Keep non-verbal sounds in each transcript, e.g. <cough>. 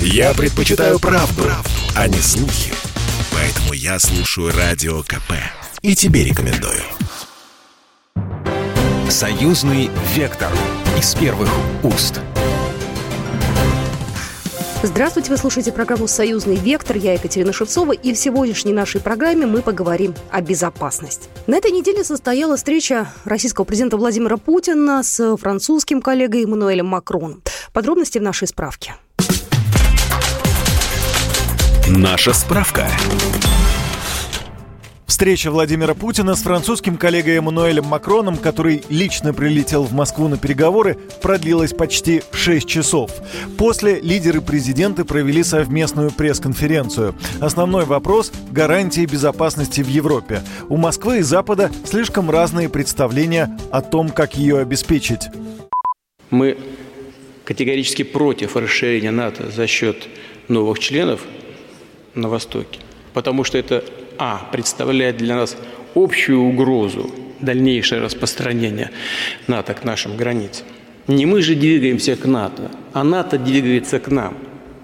Я предпочитаю правду, правду, а не слухи. Поэтому я слушаю Радио КП. И тебе рекомендую. Союзный вектор из первых уст. Здравствуйте, вы слушаете программу «Союзный вектор». Я Екатерина Шевцова, и в сегодняшней нашей программе мы поговорим о безопасности. На этой неделе состоялась встреча российского президента Владимира Путина с французским коллегой Эммануэлем Макроном. Подробности в нашей справке. Наша справка. Встреча Владимира Путина с французским коллегой Эммануэлем Макроном, который лично прилетел в Москву на переговоры, продлилась почти 6 часов. После лидеры президенты провели совместную пресс-конференцию. Основной вопрос – гарантии безопасности в Европе. У Москвы и Запада слишком разные представления о том, как ее обеспечить. Мы категорически против расширения НАТО за счет новых членов на Востоке, потому что это а. представляет для нас общую угрозу дальнейшее распространение НАТО к нашим границам. Не мы же двигаемся к НАТО, а НАТО двигается к нам.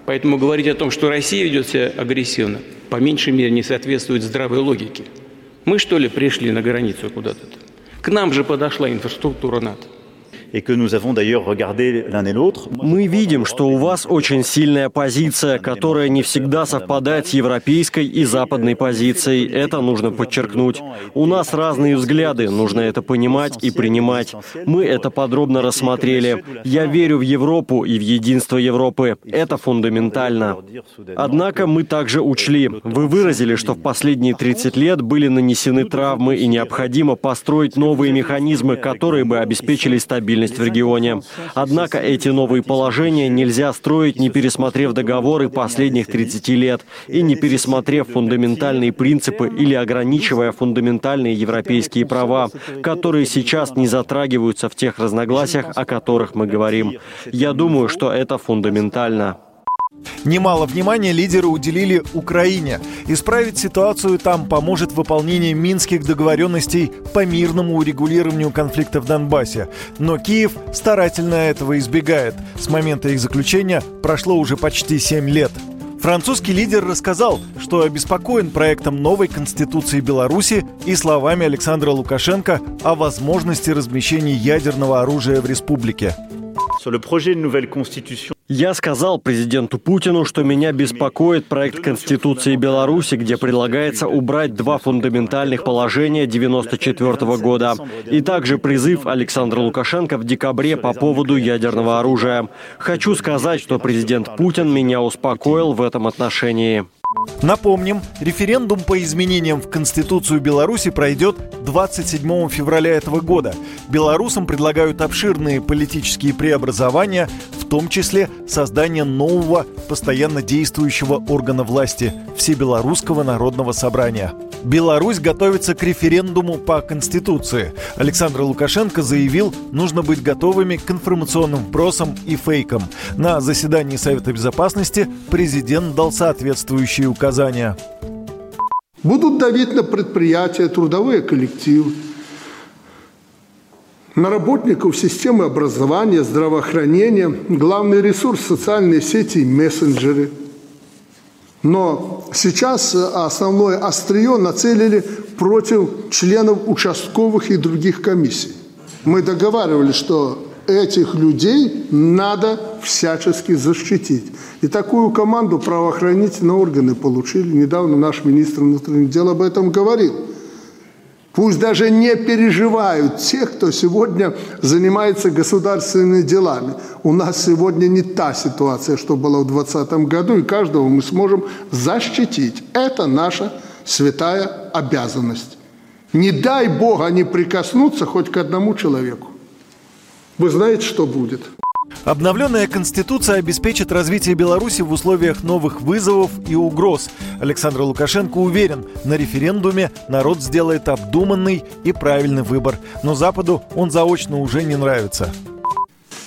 Поэтому говорить о том, что Россия ведет себя агрессивно, по меньшей мере не соответствует здравой логике. Мы что ли пришли на границу куда-то? К нам же подошла инфраструктура НАТО. Мы видим, что у вас очень сильная позиция, которая не всегда совпадает с европейской и западной позицией. Это нужно подчеркнуть. У нас разные взгляды, нужно это понимать и принимать. Мы это подробно рассмотрели. Я верю в Европу и в единство Европы. Это фундаментально. Однако мы также учли. Вы выразили, что в последние 30 лет были нанесены травмы и необходимо построить новые механизмы, которые бы обеспечили стабильность стабильность в регионе. Однако эти новые положения нельзя строить, не пересмотрев договоры последних 30 лет и не пересмотрев фундаментальные принципы или ограничивая фундаментальные европейские права, которые сейчас не затрагиваются в тех разногласиях, о которых мы говорим. Я думаю, что это фундаментально. Немало внимания лидеры уделили Украине. Исправить ситуацию там поможет выполнение минских договоренностей по мирному урегулированию конфликта в Донбассе. Но Киев старательно этого избегает. С момента их заключения прошло уже почти 7 лет. Французский лидер рассказал, что обеспокоен проектом новой Конституции Беларуси и словами Александра Лукашенко о возможности размещения ядерного оружия в республике. Я сказал президенту Путину, что меня беспокоит проект Конституции Беларуси, где предлагается убрать два фундаментальных положения 1994 года, и также призыв Александра Лукашенко в декабре по поводу ядерного оружия. Хочу сказать, что президент Путин меня успокоил в этом отношении. Напомним, референдум по изменениям в Конституцию Беларуси пройдет 27 февраля этого года. Белорусам предлагают обширные политические преобразования, том числе создание нового постоянно действующего органа власти – Всебелорусского народного собрания. Беларусь готовится к референдуму по Конституции. Александр Лукашенко заявил, нужно быть готовыми к информационным вбросам и фейкам. На заседании Совета Безопасности президент дал соответствующие указания. Будут давить на предприятия, трудовые коллективы, на работников системы образования, здравоохранения, главный ресурс – социальные сети и мессенджеры – но сейчас основное острие нацелили против членов участковых и других комиссий. Мы договаривались, что этих людей надо всячески защитить. И такую команду правоохранительные органы получили. Недавно наш министр внутренних дел об этом говорил – Пусть даже не переживают те, кто сегодня занимается государственными делами. У нас сегодня не та ситуация, что была в 2020 году, и каждого мы сможем защитить. Это наша святая обязанность. Не дай Бог они прикоснутся хоть к одному человеку. Вы знаете, что будет. Обновленная Конституция обеспечит развитие Беларуси в условиях новых вызовов и угроз. Александр Лукашенко уверен, на референдуме народ сделает обдуманный и правильный выбор. Но Западу он заочно уже не нравится.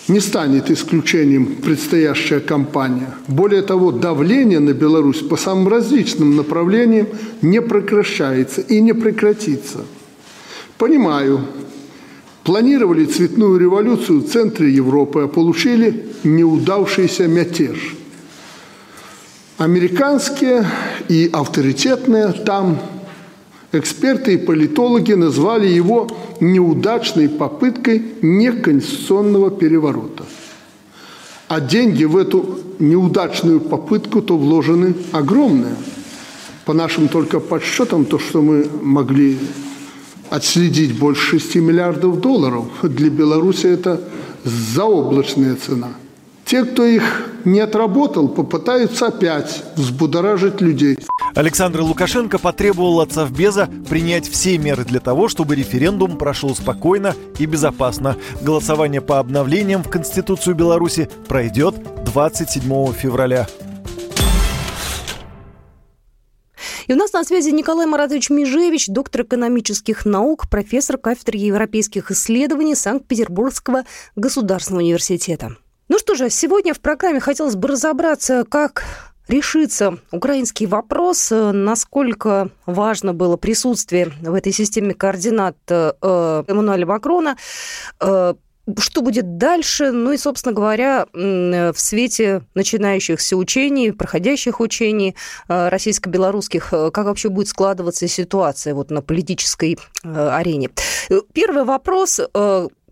Не станет исключением предстоящая кампания. Более того, давление на Беларусь по самым различным направлениям не прекращается и не прекратится. Понимаю, Планировали цветную революцию в центре Европы, а получили неудавшийся мятеж. Американские и авторитетные там эксперты и политологи назвали его неудачной попыткой неконституционного переворота. А деньги в эту неудачную попытку то вложены огромные. По нашим только подсчетам, то, что мы могли отследить больше 6 миллиардов долларов, для Беларуси это заоблачная цена – те, кто их не отработал, попытаются опять взбудоражить людей. Александр Лукашенко потребовал от Совбеза принять все меры для того, чтобы референдум прошел спокойно и безопасно. Голосование по обновлениям в Конституцию Беларуси пройдет 27 февраля. И у нас на связи Николай Маратович Межевич, доктор экономических наук, профессор кафедры европейских исследований Санкт-Петербургского государственного университета. Ну что же, сегодня в программе хотелось бы разобраться, как решится украинский вопрос, насколько важно было присутствие в этой системе координат э, Эммануэля Макрона, э, что будет дальше? Ну и, собственно говоря, в свете начинающихся учений, проходящих учений э, российско-белорусских, как вообще будет складываться ситуация вот на политической арене? Первый вопрос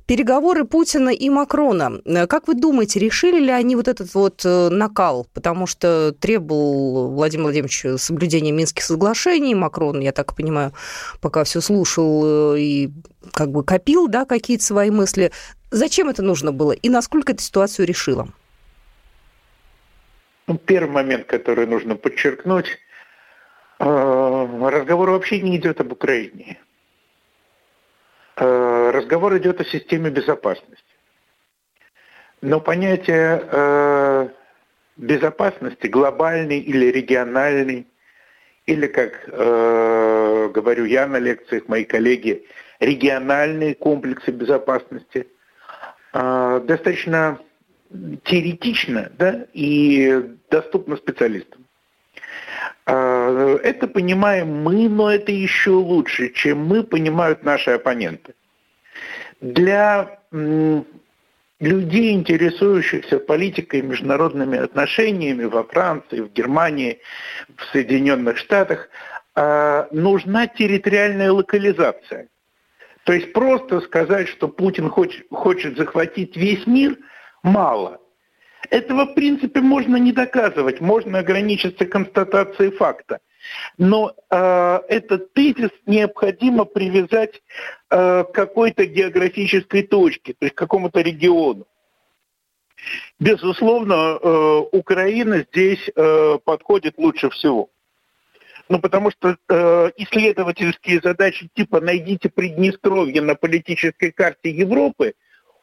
переговоры Путина и Макрона. Э, как вы думаете, решили ли они вот этот вот э, накал? Потому что требовал Владимир Владимирович соблюдения Минских соглашений. Макрон, я так понимаю, пока все слушал э, и как бы копил да, какие-то свои мысли. Зачем это нужно было и насколько эта ситуацию решила? Ну, первый момент, который нужно подчеркнуть, разговор вообще не идет об Украине. Э, разговор идет о системе безопасности. Но понятие э, безопасности глобальный или региональный, или, как э, говорю я на лекциях, мои коллеги, региональные комплексы безопасности, достаточно теоретично да, и доступно специалистам. Это понимаем мы, но это еще лучше, чем мы понимают наши оппоненты. Для людей, интересующихся политикой и международными отношениями во Франции, в Германии, в Соединенных Штатах, а, нужна территориальная локализация. То есть просто сказать, что Путин хочет, хочет захватить весь мир, мало. Этого, в принципе, можно не доказывать, можно ограничиться констатацией факта. Но э, этот тезис необходимо привязать э, к какой-то географической точке, то есть к какому-то региону. Безусловно, э, Украина здесь э, подходит лучше всего. Ну, потому что э, исследовательские задачи типа «найдите Приднестровье на политической карте Европы»,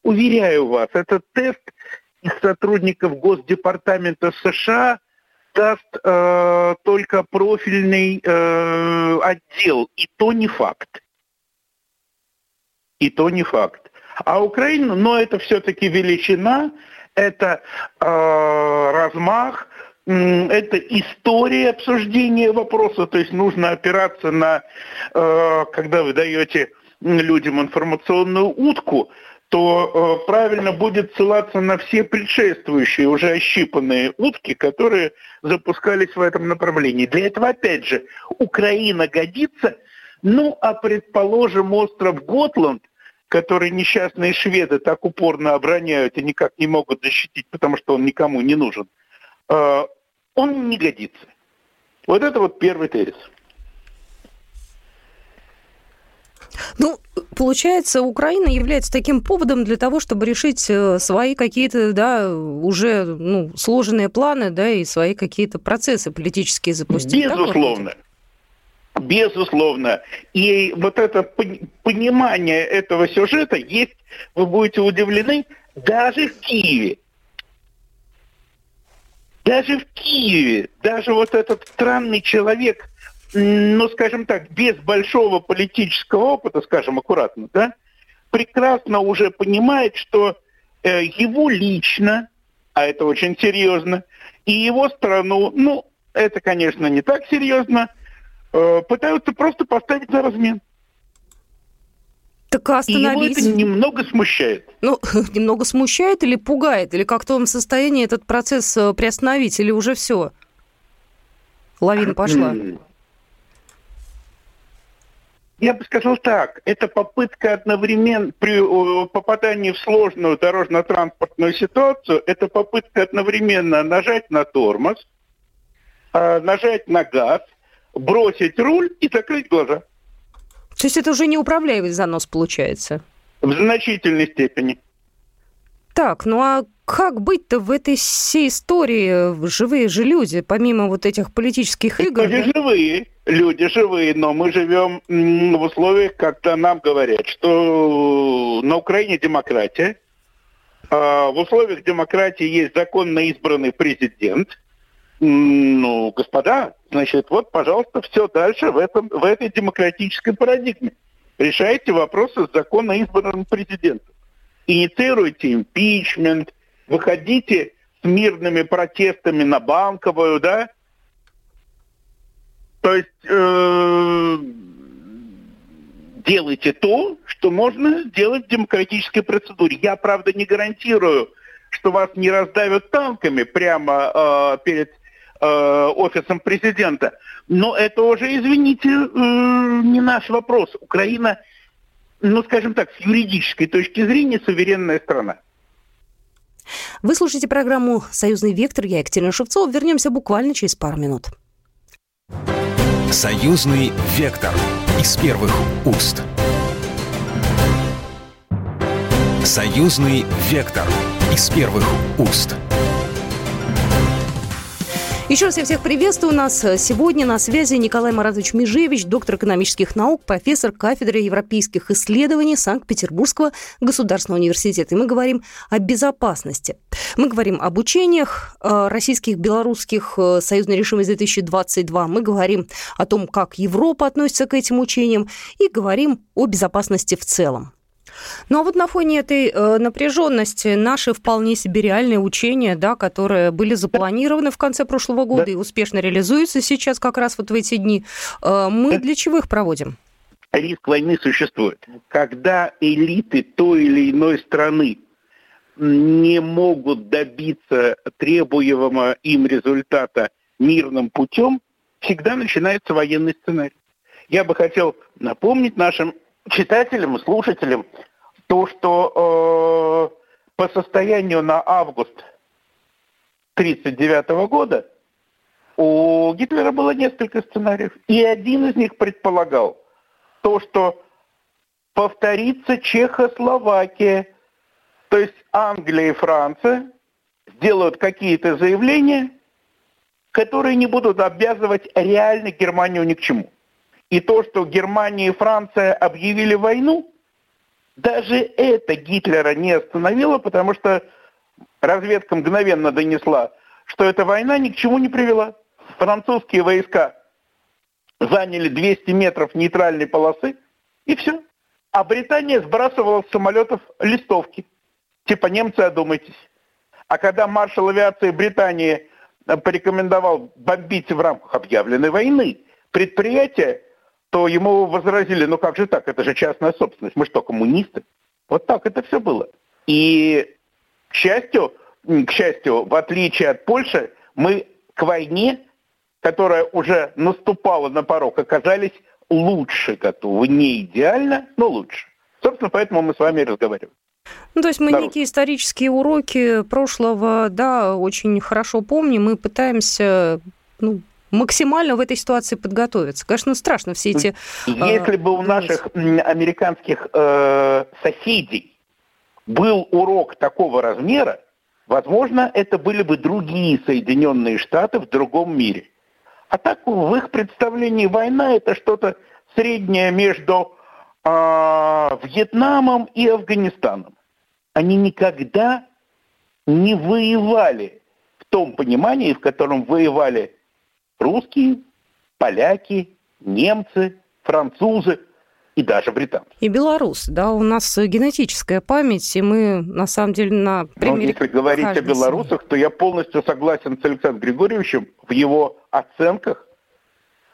уверяю вас, этот тест из сотрудников Госдепартамента США даст э, только профильный э, отдел, и то не факт. И то не факт. А Украина, но это все-таки величина, это э, размах, это история обсуждения вопроса, то есть нужно опираться на, э, когда вы даете людям информационную утку, то э, правильно будет ссылаться на все предшествующие уже ощипанные утки, которые запускались в этом направлении. Для этого, опять же, Украина годится, ну, а предположим, остров Готланд, который несчастные шведы так упорно обороняют и никак не могут защитить, потому что он никому не нужен, э, он не годится. Вот это вот первый тезис. Ну, получается, Украина является таким поводом для того, чтобы решить э, свои какие-то, да, уже ну, сложенные планы, да, и свои какие-то процессы политические запустить. Безусловно. Безусловно. И вот это понимание этого сюжета есть, вы будете удивлены, даже в Киеве. Даже в Киеве, даже вот этот странный человек, ну, скажем так, без большого политического опыта, скажем аккуратно, да, прекрасно уже понимает, что э, его лично, а это очень серьезно, и его страну, ну, это, конечно, не так серьезно, э, пытаются просто поставить на размен. Так остановись. И его это немного смущает. Ну, <laughs> немного смущает или пугает? Или как-то он в состоянии этот процесс э, приостановить? Или уже все? лавина пошла? <clears throat> Я бы сказал так, это попытка одновременно при попадании в сложную дорожно-транспортную ситуацию, это попытка одновременно нажать на тормоз, а, нажать на газ, бросить руль и закрыть глаза. То есть это уже неуправляемый занос получается? В значительной степени. Так, ну а как быть-то в этой всей истории? Живые же люди, помимо вот этих политических игр. Люди да? живые, люди живые, но мы живем в условиях, когда нам говорят, что на Украине демократия, а в условиях демократии есть законно избранный президент. Ну, господа, значит, вот, пожалуйста, все дальше в, этом, в этой демократической парадигме. Решайте вопросы с законно избранным президентом инициируйте импичмент, выходите с мирными протестами на банковую, да? То есть э, делайте то, что можно сделать в демократической процедуре. Я, правда, не гарантирую, что вас не раздавят танками прямо э, перед офисом президента. Но это уже, извините, э, не наш вопрос. Украина ну, скажем так, с юридической точки зрения суверенная страна. Вы слушаете программу «Союзный вектор». Я Екатерина Шевцова. Вернемся буквально через пару минут. «Союзный вектор» из первых уст. «Союзный вектор» из первых уст. Еще раз я всех приветствую. У нас э, сегодня на связи Николай Маратович Межевич, доктор экономических наук, профессор кафедры европейских исследований Санкт-Петербургского государственного университета. И мы говорим о безопасности. Мы говорим об учениях э, российских, белорусских, э, союзной решимость 2022. Мы говорим о том, как Европа относится к этим учениям и говорим о безопасности в целом. Ну а вот на фоне этой э, напряженности наши вполне себе реальные учения, да, которые были запланированы в конце прошлого года да. и успешно реализуются сейчас как раз вот в эти дни, э, мы для чего их проводим? Риск войны существует. Когда элиты той или иной страны не могут добиться требуемого им результата мирным путем, всегда начинается военный сценарий. Я бы хотел напомнить нашим читателям слушателям то, что э, по состоянию на август 1939 года у Гитлера было несколько сценариев, и один из них предполагал то, что повторится Чехословакия, то есть Англия и Франция сделают какие-то заявления, которые не будут обязывать реально Германию ни к чему. И то, что Германия и Франция объявили войну, даже это Гитлера не остановило, потому что разведка мгновенно донесла, что эта война ни к чему не привела. Французские войска заняли 200 метров нейтральной полосы, и все. А Британия сбрасывала с самолетов листовки. Типа немцы, одумайтесь. А когда маршал авиации Британии порекомендовал бомбить в рамках объявленной войны предприятия, то ему возразили, ну как же так, это же частная собственность, мы что, коммунисты? Вот так это все было. И, к счастью, к счастью, в отличие от Польши, мы к войне, которая уже наступала на порог, оказались лучше готовы. Не идеально, но лучше. Собственно, поэтому мы с вами разговариваем. Ну, то есть мы Здорово. некие исторические уроки прошлого, да, очень хорошо помним и пытаемся ну, максимально в этой ситуации подготовиться? Конечно, страшно все эти... Если э, бы у наших американских э, соседей был урок такого размера, возможно, это были бы другие Соединенные Штаты в другом мире. А так в их представлении война это что-то среднее между э, Вьетнамом и Афганистаном. Они никогда не воевали в том понимании, в котором воевали русские, поляки, немцы, французы и даже британцы. И белорусы, да, у нас генетическая память, и мы на самом деле на примере... Но если говорить о белорусах, то я полностью согласен с Александром Григорьевичем в его оценках,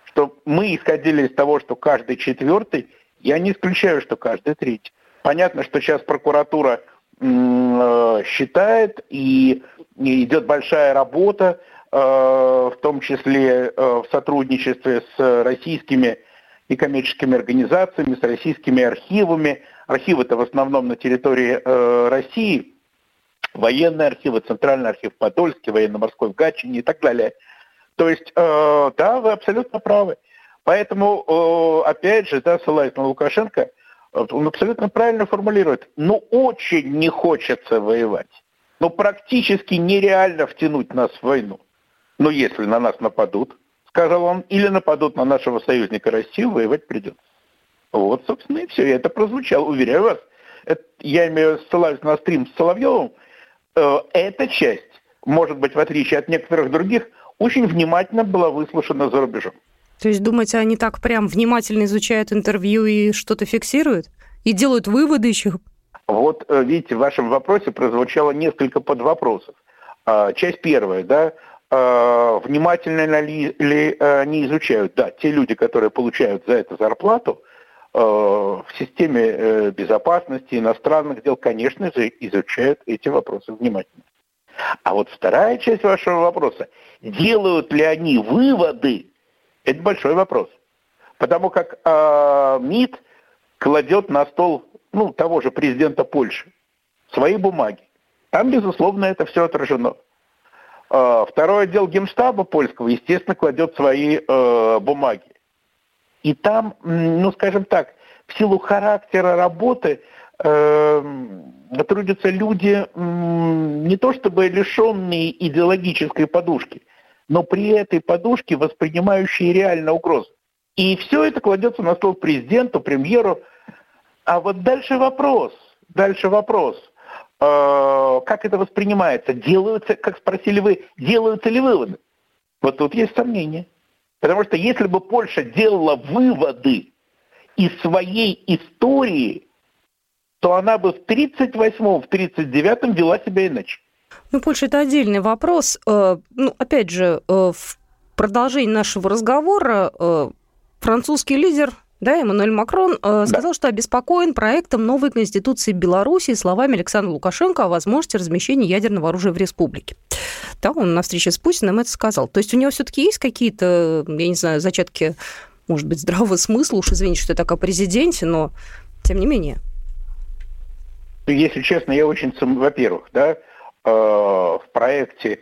что мы исходили из того, что каждый четвертый, я не исключаю, что каждый третий. Понятно, что сейчас прокуратура э, считает и идет большая работа в том числе в сотрудничестве с российскими и коммерческими организациями, с российскими архивами. Архивы-то в основном на территории России, военные архивы, Центральный архив Подольский, военно-морской в Гатчине и так далее. То есть, да, вы абсолютно правы. Поэтому, опять же, да, ссылаясь на Лукашенко, он абсолютно правильно формулирует. Ну, очень не хочется воевать. Ну, практически нереально втянуть нас в войну. Но если на нас нападут, сказал он, или нападут на нашего союзника Россию, воевать придется. Вот, собственно, и все. И это прозвучало, уверяю вас. Это, я имею ссылаюсь на стрим с Соловьевым. Э, эта часть, может быть, в отличие от некоторых других, очень внимательно была выслушана за рубежом. То есть, думаете, они так прям внимательно изучают интервью и что-то фиксируют? И делают выводы еще? Вот, э, видите, в вашем вопросе прозвучало несколько подвопросов. А, часть первая, да, внимательно ли, ли они изучают? Да, те люди, которые получают за это зарплату, э, в системе э, безопасности иностранных дел, конечно же, изучают эти вопросы внимательно. А вот вторая часть вашего вопроса, делают ли они выводы это большой вопрос. Потому как э, МИД кладет на стол ну, того же президента Польши свои бумаги. Там, безусловно, это все отражено. Э, второй отдел Генштаба польского, естественно, кладет свои э, бумаги. И там, ну, скажем так, в силу характера работы э, трудятся люди э, не то чтобы лишенные идеологической подушки – но при этой подушке воспринимающие реально угрозы. И все это кладется на стол президенту, премьеру. А вот дальше вопрос, дальше вопрос, э, как это воспринимается? Делаются, как спросили вы, делаются ли выводы? Вот тут есть сомнения. Потому что если бы Польша делала выводы из своей истории, то она бы в 38-м, в 39-м вела себя иначе. Ну, Польша – это отдельный вопрос. Э, ну, опять же, э, в продолжении нашего разговора французский лидер да, Эммануэль Макрон сказал, да. что обеспокоен проектом новой Конституции Беларуси словами Александра Лукашенко о возможности размещения ядерного оружия в республике. Да, он на встрече с Путиным это сказал. То есть у него все-таки есть какие-то, я не знаю, зачатки, может быть, здравого смысла, уж извините, что я так о президенте, но тем не менее. Если честно, я очень, во-первых, да, Э, в проекте э,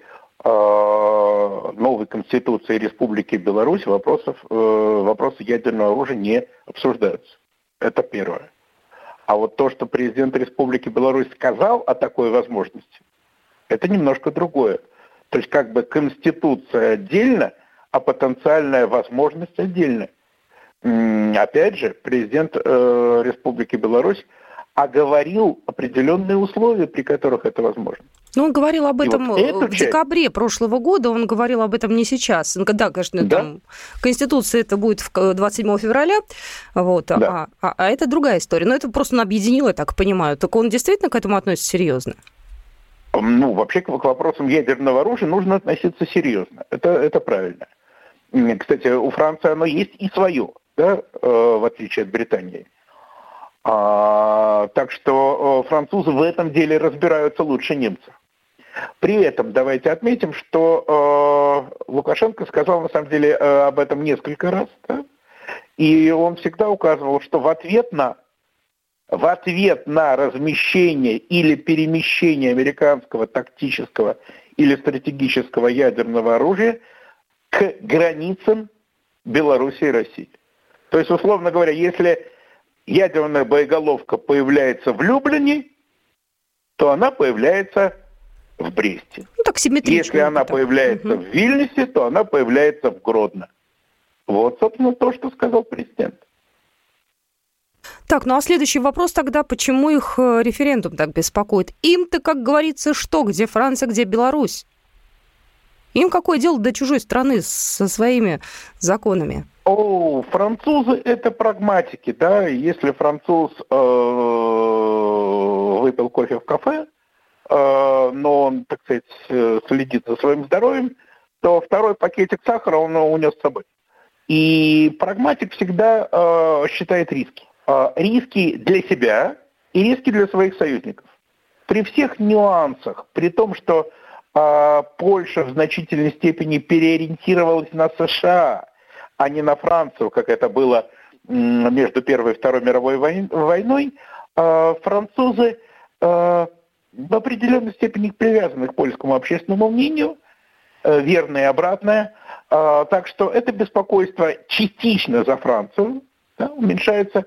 новой Конституции Республики Беларусь вопросов, э, вопросы ядерного оружия не обсуждаются. Это первое. А вот то, что президент Республики Беларусь сказал о такой возможности, это немножко другое. То есть как бы Конституция отдельно, а потенциальная возможность отдельно. Опять же, президент Республики Беларусь оговорил определенные условия, при которых это возможно. Ну, он говорил об этом вот в часть... декабре прошлого года, он говорил об этом не сейчас. Ну, да, конечно, да? там Конституция это будет 27 февраля, вот, да. а, а, а это другая история. Но это просто он объединил, я так понимаю. Так он действительно к этому относится серьезно? Ну, вообще к вопросам ядерного оружия нужно относиться серьезно. Это, это правильно. Кстати, у Франции оно есть и свое, да, э, в отличие от Британии. А, так что э, французы в этом деле разбираются лучше немцев. При этом давайте отметим, что э, Лукашенко сказал на самом деле э, об этом несколько раз, да? и он всегда указывал, что в ответ на в ответ на размещение или перемещение американского тактического или стратегического ядерного оружия к границам Беларуси и России. То есть, условно говоря, если ядерная боеголовка появляется в Люблине, то она появляется в Бресте. Ну, так Если она так. появляется угу. в Вильнюсе, то она появляется в Гродно. Вот, собственно, то, что сказал президент. Так, ну а следующий вопрос тогда, почему их э, референдум так беспокоит? Им-то, как говорится, что? Где Франция, где Беларусь? Им какое дело до чужой страны со своими законами? О, французы это прагматики, да. Если француз э, выпил кофе в кафе, но он, так сказать, э, следит за своим здоровьем, то второй пакетик сахара он унес с собой. И прагматик всегда э, считает риски. Э, риски для себя и риски для своих союзников. При всех нюансах, при том, что э, Польша в значительной степени переориентировалась на США, а не на Францию, как это было между Первой и Второй мировой войной, э, французы э, в определенной степени привязаны к польскому общественному мнению, э, верное и обратное. Э, так что это беспокойство частично за Францию, да, уменьшается,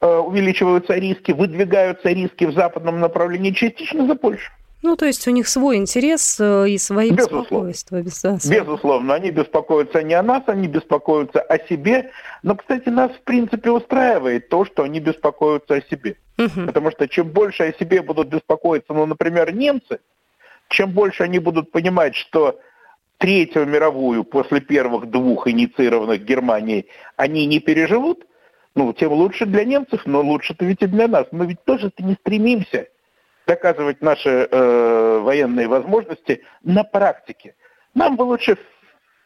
э, увеличиваются риски, выдвигаются риски в западном направлении частично за Польшу. Ну, то есть у них свой интерес э, и свои Безусловно. беспокойства. Безусловно, они беспокоятся не о нас, они беспокоятся о себе. Но, кстати, нас, в принципе, устраивает то, что они беспокоятся о себе. Угу. Потому что чем больше о себе будут беспокоиться, ну, например, немцы, чем больше они будут понимать, что Третью мировую после первых двух инициированных Германией они не переживут, ну, тем лучше для немцев, но лучше-то ведь и для нас. Мы ведь тоже-то не стремимся доказывать наши э, военные возможности на практике. Нам бы лучше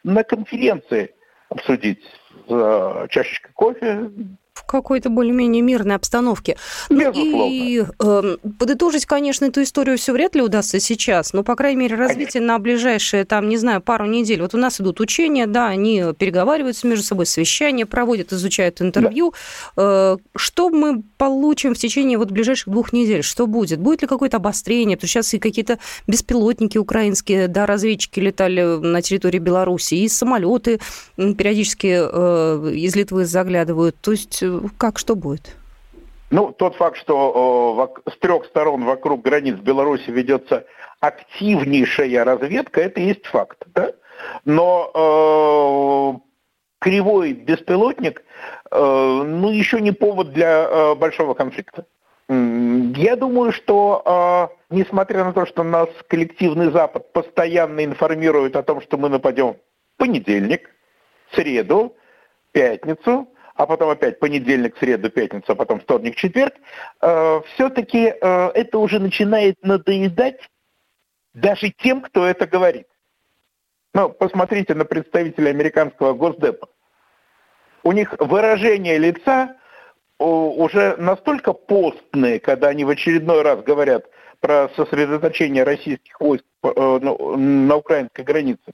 на конференции обсудить за чашечкой кофе, в какой-то более-менее мирной обстановке. Ну, и э, подытожить, конечно, эту историю все вряд ли удастся сейчас, но, по крайней мере, развитие конечно. на ближайшие, там, не знаю, пару недель. Вот у нас идут учения, да, они переговариваются между собой, совещания проводят, изучают интервью. Да. Э, что мы получим в течение вот ближайших двух недель? Что будет? Будет ли какое-то обострение? Потому что сейчас и какие-то беспилотники украинские, да, разведчики летали на территории Беларуси, и самолеты периодически э, из Литвы заглядывают. То есть как что будет? Ну, тот факт, что э, с трех сторон вокруг границ Беларуси ведется активнейшая разведка, это есть факт. Да? Но э, кривой беспилотник, э, ну, еще не повод для э, большого конфликта. Я думаю, что, э, несмотря на то, что нас коллективный Запад постоянно информирует о том, что мы нападем в понедельник, среду, пятницу, а потом опять понедельник, среду, пятницу, а потом вторник, четверг, э, все-таки э, это уже начинает надоедать даже тем, кто это говорит. Ну, посмотрите на представителей американского Госдепа. У них выражение лица уже настолько постные, когда они в очередной раз говорят про сосредоточение российских войск э, на украинской границе,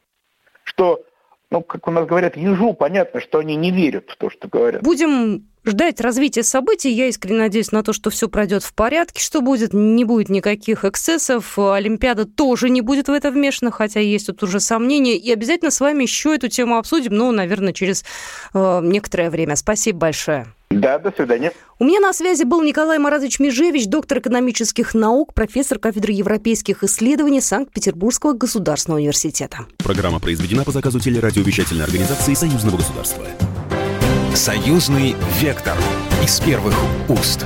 что ну, как у нас говорят, ежу понятно, что они не верят в то, что говорят. Будем ждать развития событий. Я искренне надеюсь на то, что все пройдет в порядке, что будет, не будет никаких эксцессов. Олимпиада тоже не будет в это вмешана, хотя есть тут уже сомнения. И обязательно с вами еще эту тему обсудим, ну, наверное, через э, некоторое время. Спасибо большое. Да, до свидания. У меня на связи был Николай Маразович Межевич, доктор экономических наук, профессор кафедры европейских исследований Санкт-Петербургского государственного университета. Программа произведена по заказу телерадиовещательной организации Союзного государства. Союзный вектор из первых уст.